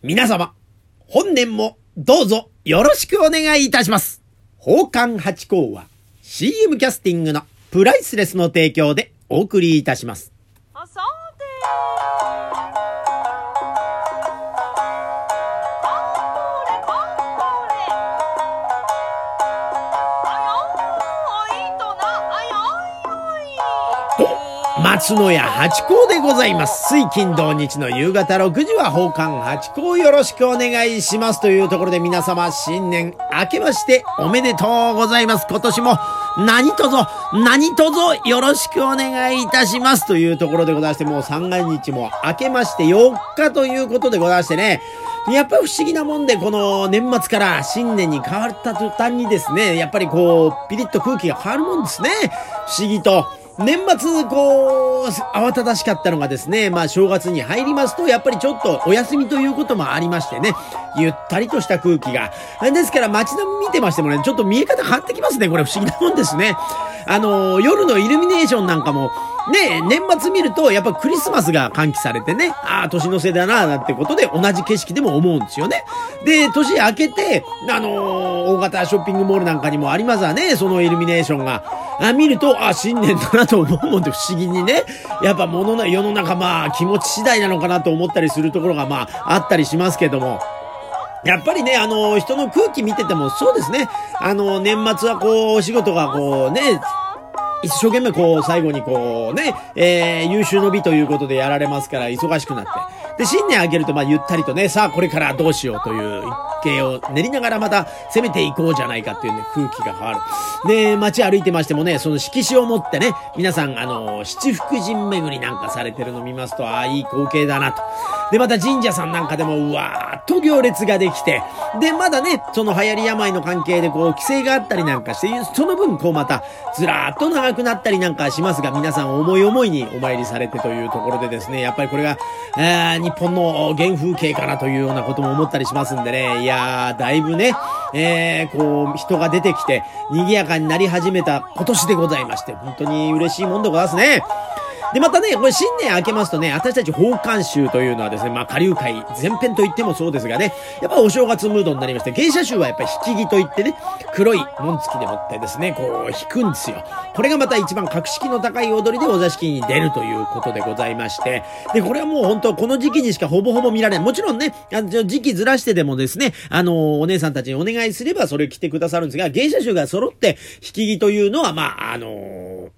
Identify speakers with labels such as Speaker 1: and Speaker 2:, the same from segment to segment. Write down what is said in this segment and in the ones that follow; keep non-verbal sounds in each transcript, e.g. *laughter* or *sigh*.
Speaker 1: 皆様、本年もどうぞよろしくお願いいたします。宝冠八甲は CM キャスティングのプライスレスの提供でお送りいたします。松野屋八甲でございます。水金土日の夕方6時は宝冠八甲よろしくお願いします。というところで皆様新年明けましておめでとうございます。今年も何卒何卒よろしくお願いいたします。というところでございまして、もう三が日も明けまして4日ということでございましてね。やっぱり不思議なもんで、この年末から新年に変わった途端にですね、やっぱりこう、ピリッと空気が変わるもんですね。不思議と。年末、こう、慌ただしかったのがですね、まあ正月に入りますと、やっぱりちょっとお休みということもありましてね、ゆったりとした空気が。ですから街並み見てましてもね、ちょっと見え方変わってきますね。これ不思議なもんですね。あの、夜のイルミネーションなんかも、ね、年末見ると、やっぱクリスマスが喚起されてね、ああ、年の瀬だな、なんてことで同じ景色でも思うんですよね。で、年明けて、あのー大型ショッピングモールなんかにもありますわね、そのイルミネーションが。あ見ると、あ、新年だなと思うもんで不思議にね、やっぱ物の、世の中まあ気持ち次第なのかなと思ったりするところがまああったりしますけども。やっぱりね、あの、人の空気見ててもそうですね。あの、年末はこう、お仕事がこうね、一生懸命こう、最後にこうね、えー、優秀の美ということでやられますから、忙しくなって。で、新年明けると、まあ、ゆったりとね、さあ、これからどうしようという一計を練りながらまた攻めていこうじゃないかっていうね、空気が変わる。で、街歩いてましてもね、その色紙を持ってね、皆さん、あの、七福神巡りなんかされてるの見ますと、ああ、いい光景だなと。で、また神社さんなんかでも、うわーっと行列ができて、で、まだね、その流行り病の関係でこう、規制があったりなんかして、その分、こうまた、ずらーっと長くなったりなんかしますが、皆さん思い思いにお参りされてというところでですね、やっぱりこれが、えー日本の原風景かなというようなことも思ったりしますんでね、やー、だいぶね、えー、こう、人が出てきて、賑やかになり始めた今年でございまして、本当に嬉しいもんでございますね。で、またね、これ新年明けますとね、私たち宝冠集というのはですね、まあ、下流会前編と言ってもそうですがね、やっぱお正月ムードになりまして、芸者集はやっぱり引き木と言ってね、黒い紋付きでもってですね、こう、引くんですよ。これがまた一番格式の高い踊りでお座敷に出るということでございまして、で、これはもう本当この時期にしかほぼほぼ見られない。もちろんね、あの時期ずらしてでもですね、あの、お姉さんたちにお願いすればそれを着てくださるんですが、芸者集が揃って引き木というのは、まあ、あの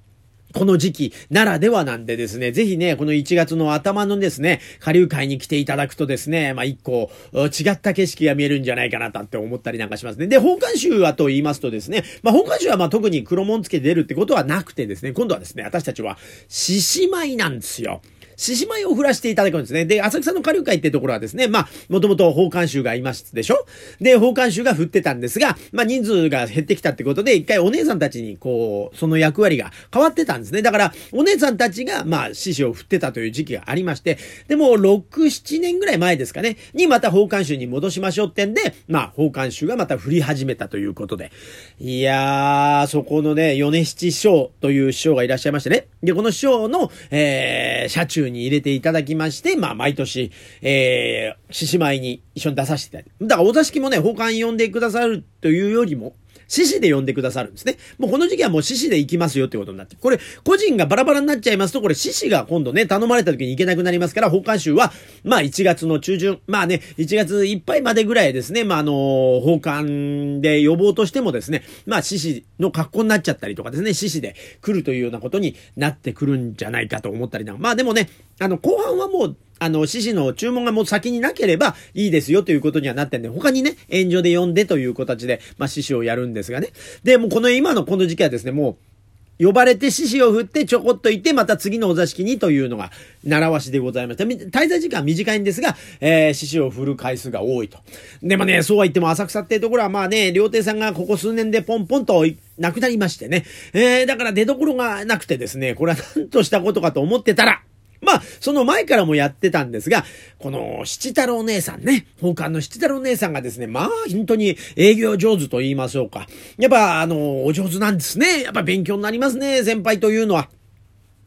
Speaker 1: この時期ならではなんでですね、ぜひね、この1月の頭のですね、下流会に来ていただくとですね、まあ一個違った景色が見えるんじゃないかなって思ったりなんかしますね。で、本館集はと言いますとですね、まあ本館集はまあ特に黒門付けて出るってことはなくてですね、今度はですね、私たちは獅子舞なんですよ。獅子舞を振らせていただくんですね。で、浅草の下流会ってところはですね、まあ、もともと宝冠集がいますでしょ？で、宝冠集が振ってたんですが、まあ、人数が減ってきたってことで、一回お姉さんたちに、こう、その役割が変わってたんですね。だから、お姉さんたちが、まあ、獅子を振ってたという時期がありまして、でも、6、7年ぐらい前ですかね、にまた宝冠集に戻しましょうってんで、まあ、宝冠集がまた振り始めたということで。いやー、そこのね、米七師匠という師匠がいらっしゃいましてね。で、この師匠の、えー、車中に入れていただきまして、まあ、毎年、えー、獅子舞に一緒に出させていただいて。だから、お座敷もね、保管呼んでくださるというよりも、獅子で呼んでくださるんですね。もうこの時期はもう獅子で行きますよってことになって。これ、個人がバラバラになっちゃいますと、これ獅子が今度ね、頼まれた時に行けなくなりますから、宝冠集は、まあ1月の中旬、まあね、1月いっぱいまでぐらいですね、まああの、宝冠で呼ぼうとしてもですね、まあ獅子の格好になっちゃったりとかですね、獅子で来るというようなことになってくるんじゃないかと思ったりな。まあでもね、あの、後半はもう、あの、獅子の注文がもう先になければいいですよということにはなってんで、他にね、援助で呼んでという形で、まあ、獅子をやるんですがね。で、もうこの今のこの時期はですね、もう、呼ばれて獅子を振ってちょこっといて、また次のお座敷にというのが習わしでございました。滞在時間短いんですが、えー、獅子を振る回数が多いと。でもね、そうは言っても浅草っていうところはまあね、料亭さんがここ数年でポンポンとなくなりましてね。えー、だから出所がなくてですね、これは何としたことかと思ってたら、まあ、その前からもやってたんですが、この七太郎姉さんね、宝冠の七太郎姉さんがですね、まあ、本当に営業上手と言いましょうか。やっぱ、あの、お上手なんですね。やっぱ勉強になりますね、先輩というのは。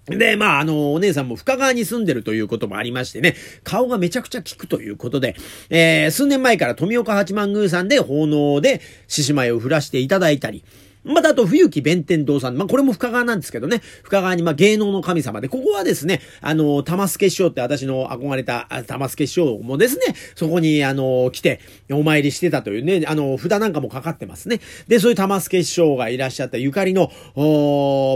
Speaker 1: で、まあ、あの、お姉さんも深川に住んでるということもありましてね、顔がめちゃくちゃ効くということで、えー、数年前から富岡八幡宮さんで奉納で獅子舞を振らせていただいたり、またあと、冬木弁天堂さん。まあ、これも深川なんですけどね。深川に、ま、芸能の神様で、ここはですね、あの、玉助師匠って私の憧れた玉助師匠もですね、そこに、あの、来て、お参りしてたというね、あの、札なんかもかかってますね。で、そういう玉助師匠がいらっしゃったゆかりの、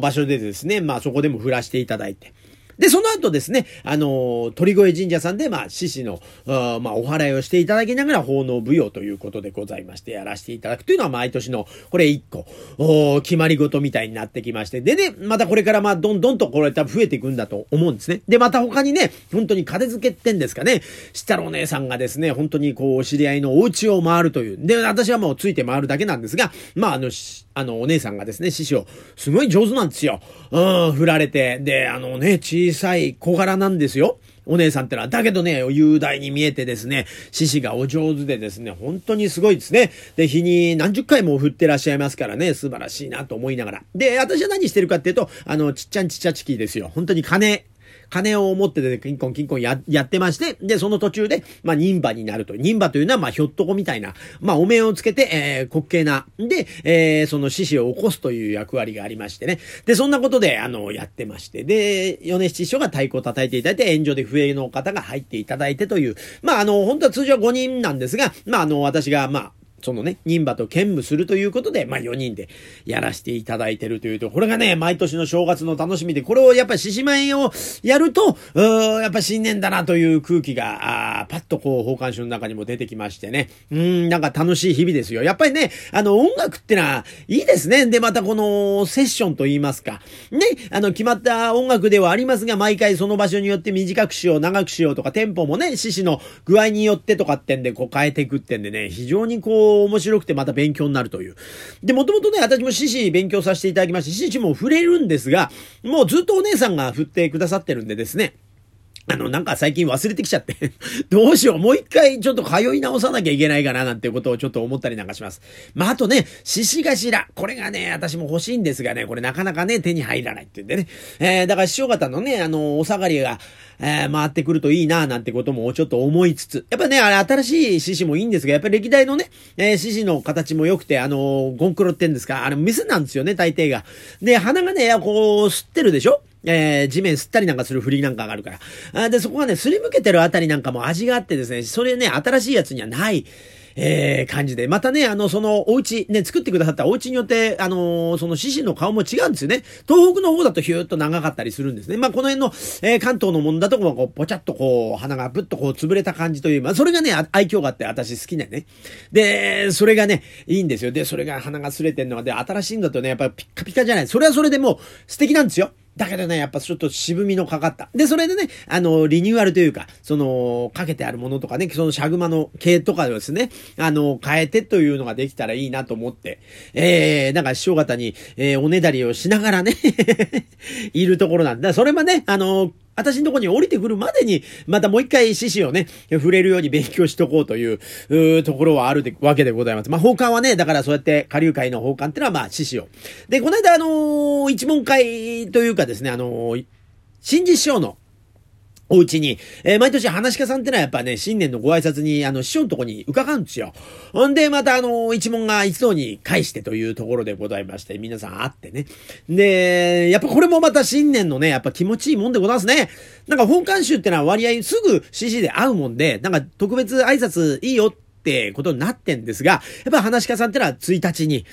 Speaker 1: 場所でですね、まあ、そこでも振らしていただいて。で、その後ですね、あの、鳥越神社さんで、まあ、獅子の、まあ、お祓いをしていただきながら、奉納舞踊ということでございまして、やらせていただくというのは、毎年の、これ一個、お決まり事みたいになってきまして、でね、またこれから、まあ、どんどんとこれ多分増えていくんだと思うんですね。で、また他にね、本当に金付けってんですかね、したろお姉さんがですね、本当にこう、お知り合いのお家を回るという。で、私はもうついて回るだけなんですが、まあ、あの、あの、お姉さんがですね、師匠、すごい上手なんですよ。うん、振られて。で、あのね、小さい小柄なんですよ。お姉さんってのは。だけどね、雄大に見えてですね、獅子がお上手でですね、本当にすごいですね。で、日に何十回も振ってらっしゃいますからね、素晴らしいなと思いながら。で、私は何してるかっていうと、あの、ちっちゃんちっちゃちきですよ。本当に金、金を持ってて、キンコンキンコンや、やってまして、で、その途中で、まあ、忍馬になると。忍馬というのは、まあ、ひょっとこみたいな、まあ、お面をつけて、えー、滑稽な、で、えー、その獅子を起こすという役割がありましてね。で、そんなことで、あの、やってまして。で、米七師匠が太鼓を叩いていただいて、援助で笛の方が入っていただいてという、まあ、あの、本当は通常は5人なんですが、まあ、あの、私が、まあ、そのね、忍馬と兼務するということで、まあ4人でやらせていただいてるというと、これがね、毎年の正月の楽しみで、これをやっぱ獅子舞をやると、うーやっぱ新年だなという空気が、あパッとこう、奉還書の中にも出てきましてね。うん、なんか楽しい日々ですよ。やっぱりね、あの、音楽ってのはいいですね。で、またこのセッションと言いますか。ね、あの、決まった音楽ではありますが、毎回その場所によって短くしよう、長くしようとか、テンポもね、獅子の具合によってとかってんで、こう変えていくってんでね、非常にこう、面白くてまた勉強になるという。で、もともとね、私も獅子勉強させていただきまして、獅子も触れるんですが、もうずっとお姉さんが振ってくださってるんでですね、あの、なんか最近忘れてきちゃって *laughs* どうしよう、もう一回ちょっと通い直さなきゃいけないかな、なんていうことをちょっと思ったりなんかします。まあ、あとね、獅子頭。これがね、私も欲しいんですがね、これなかなかね、手に入らないって言うんでね。えー、だから師匠方のね、あの、お下がりが、えー、回ってくるといいな、なんてこともちょっと思いつつ。やっぱね、あれ新しい獅子もいいんですが、やっぱり歴代のね、えー、獅子の形も良くて、あのゴンクロってんですか、あれメスなんですよね、大抵が。で、鼻がね、こう、吸ってるでしょ？えー、地面吸ったりなんかする振りなんかがあるから。あで、そこがね、すりむけてるあたりなんかも味があってですね、それね、新しいやつにはない、えー、感じで。またね、あの、その、お家、ね、作ってくださったお家によって、あのー、その獅子の顔も違うんですよね。東北の方だとヒューッと長かったりするんですね。まあ、この辺の、えー、関東のもんだと、こう、ぽちゃっとこう、鼻がぶっとこう、潰れた感じという、まあ、それがね、愛嬌があって私好きなね。で、それがね、いいんですよ。で、それが鼻が擦れてんのが、で、新しいんだとね、やっぱりピッカピカじゃない。それはそれでもう、素敵なんですよ。だけどね、やっぱちょっと渋みのかかった。で、それでね、あの、リニューアルというか、その、かけてあるものとかね、そのシャグマの系とかですね、あの、変えてというのができたらいいなと思って、えー、なんか師匠方に、えー、おねだりをしながらね *laughs* いるところなんだ。それもね、あの、私のとこに降りてくるまでに、またもう一回獅子をね、触れるように勉強しとこうという、うところはあるわけでございます。まあ、奉還はね、だからそうやって下流会の奉還ってのはまあ、獅子を。で、この間あのー、一問会というかですね、あのー、新次師匠の、お家に、えー、毎年話家さんってのはやっぱね、新年のご挨拶に、あの、師匠のとこに伺うんですよ。ほんで、またあの、一問が一堂に返してというところでございまして、皆さん会ってね。で、やっぱこれもまた新年のね、やっぱ気持ちいいもんでございますね。なんか本館集ってのは割合すぐ CC で会うもんで、なんか特別挨拶いいよってことになってんですが、やっぱ話家さんってのは1日に、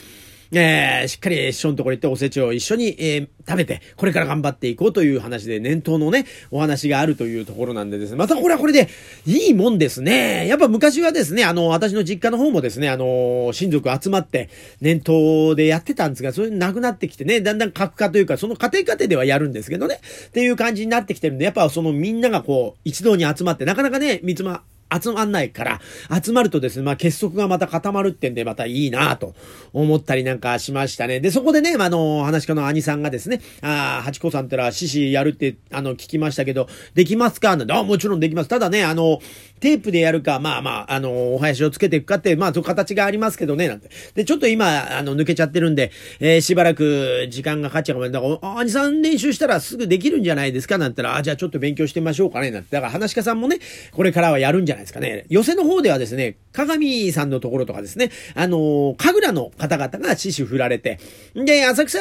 Speaker 1: えー、しっかり師匠のところ行っておせちを一緒に、えー、食べて、これから頑張っていこうという話で、念頭のね、お話があるというところなんでですね、またこれはこれで、いいもんですね。やっぱ昔はですね、あの、私の実家の方もですね、あの、親族集まって、念頭でやってたんですが、それなくなってきてね、だんだん核化というか、その家庭家庭ではやるんですけどね、っていう感じになってきてるんで、やっぱそのみんながこう、一堂に集まって、なかなかね、三つま、集まんないから、集まるとですね、まあ結束がまた固まるってんで、またいいなと思ったりなんかしましたね。で、そこでね、あの、話家の兄さんがですね、ああ、八子さんってのは獅子やるって、あの、聞きましたけど、できますか？なんで、あもちろんできます。ただね、あの、テープでやるか、まあまあ、あの、お囃子をつけていくかって、まあ、そう形がありますけどね、なんて。で、ちょっと今、あの、抜けちゃってるんで、えー、しばらく時間がかかっちゃうかも。だから、あ兄さん練習したらすぐできるんじゃないですかなんてたら、あ、じゃあちょっと勉強してみましょうかね、なんて。だから、話し家さんもね、これからはやるんじゃないですかね。寄せの方ではですね、鏡さんのところとかですね、あの、神楽の方々が獅子振られて、で、浅草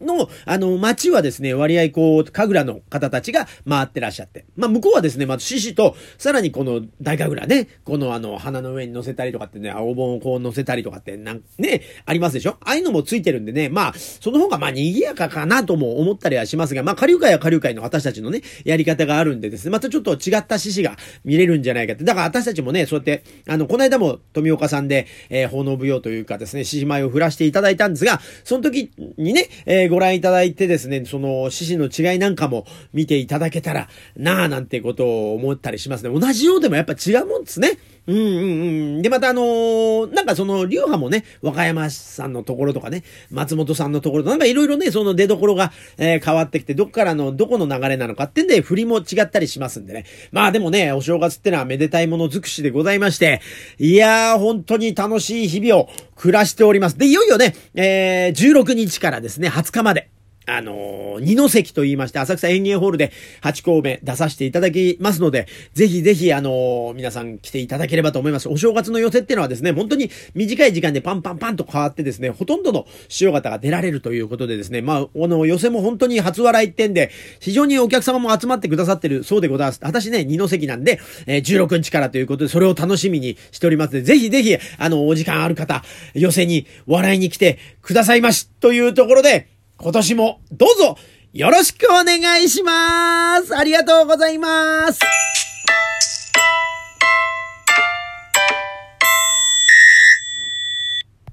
Speaker 1: の、あの、街はですね、割合こう、神楽の方たちが回ってらっしゃって。まあ、向こうはですね、まず獅子と、さらにこの大神楽ね、このあの、鼻の上に乗せたりとかってね、青盆をこう乗せたりとかって、なん、ね、ありますでしょ？ああいうのもついてるんでね、まあ、その方がまあ、賑やかかなとも思ったりはしますが、まあ、下流会は下流会の私たちのね、やり方があるんでですね、またちょっと違った獅子が見れるんじゃないかって。だから私たちもね、そうやって、あの、この間も富岡さんで、えー、奉納舞踊というかですね、獅子舞を振らせていただいたんですが、その時にね、えー、ご覧いただいてですね、その、獅子の違いなんかも見ていただけたらなあなんてことを思ったりしますね。同じようでもやっぱ違うもんですね。うんうんうん。で、またあのー、なんかその、流派もね、和歌山さんのところとかね、松本さんのところとなんかいろいろね、その出所が、えー、変わってきて、どっからの、どこの流れなのかってんで、振りも違ったりしますんでね。まあでもね、お正月ってのはめでたいもの尽くしでございまして、いやー、本当に楽しい日々を暮らしております。で、いよいよね、えー、16日からですね、20日まで。あのー、二の関と言いまして、浅草園芸ホールで8校目出させていただきますので、ぜひぜひ、あのー、皆さん来ていただければと思います。お正月の寄せっていうのはですね、本当に短い時間でパンパンパンと変わってですね、ほとんどの塩方が出られるということでですね、まあ、あの、寄せも本当に初笑いってんで、非常にお客様も集まってくださってるそうでございます。私ね、二の関なんで、えー、16日からということで、それを楽しみにしておりますので、ぜひぜひ、あの、お時間ある方、寄せに笑いに来てくださいまし、というところで、今年もどうぞよろしくお願いします。ありがとうございます。